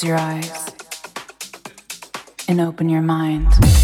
Close your eyes and open your mind.